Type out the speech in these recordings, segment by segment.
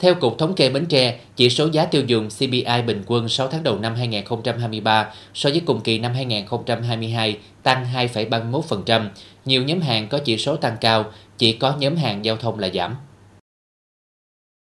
Theo Cục Thống kê Bến Tre, chỉ số giá tiêu dùng CPI bình quân 6 tháng đầu năm 2023 so với cùng kỳ năm 2022 tăng 2,31%. Nhiều nhóm hàng có chỉ số tăng cao, chỉ có nhóm hàng giao thông là giảm.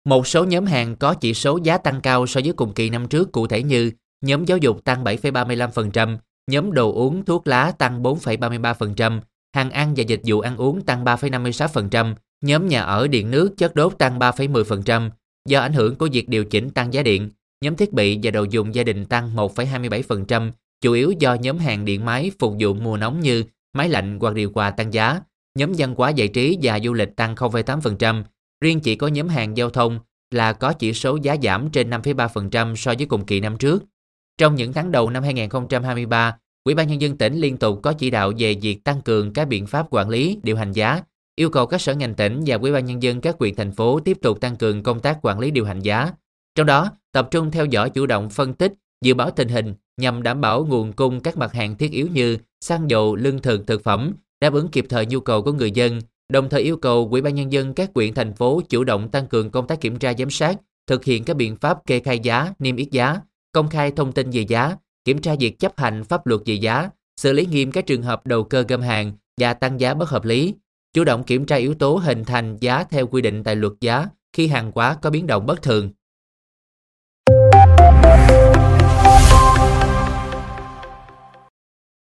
Một số nhóm hàng có chỉ số giá tăng cao so với cùng kỳ năm trước cụ thể như nhóm giáo dục tăng 7,35%, nhóm đồ uống thuốc lá tăng 4,33%, hàng ăn và dịch vụ ăn uống tăng 3,56%, nhóm nhà ở điện nước chất đốt tăng 3,10%, do ảnh hưởng của việc điều chỉnh tăng giá điện, nhóm thiết bị và đồ dùng gia đình tăng 1,27%, chủ yếu do nhóm hàng điện máy phục vụ mùa nóng như máy lạnh hoặc điều hòa tăng giá, nhóm văn hóa giải trí và du lịch tăng 0,8%, riêng chỉ có nhóm hàng giao thông là có chỉ số giá giảm trên 5,3% so với cùng kỳ năm trước. Trong những tháng đầu năm 2023, Ủy ban nhân dân tỉnh liên tục có chỉ đạo về việc tăng cường các biện pháp quản lý, điều hành giá, yêu cầu các sở ngành tỉnh và Ủy ban nhân dân các huyện thành phố tiếp tục tăng cường công tác quản lý điều hành giá. Trong đó, tập trung theo dõi chủ động phân tích, dự báo tình hình nhằm đảm bảo nguồn cung các mặt hàng thiết yếu như xăng dầu, lương thực, thực phẩm, đáp ứng kịp thời nhu cầu của người dân, đồng thời yêu cầu Ủy ban nhân dân các huyện thành phố chủ động tăng cường công tác kiểm tra giám sát, thực hiện các biện pháp kê khai giá, niêm yết giá, công khai thông tin về giá, kiểm tra việc chấp hành pháp luật về giá, xử lý nghiêm các trường hợp đầu cơ găm hàng và tăng giá bất hợp lý, chủ động kiểm tra yếu tố hình thành giá theo quy định tại luật giá khi hàng hóa có biến động bất thường.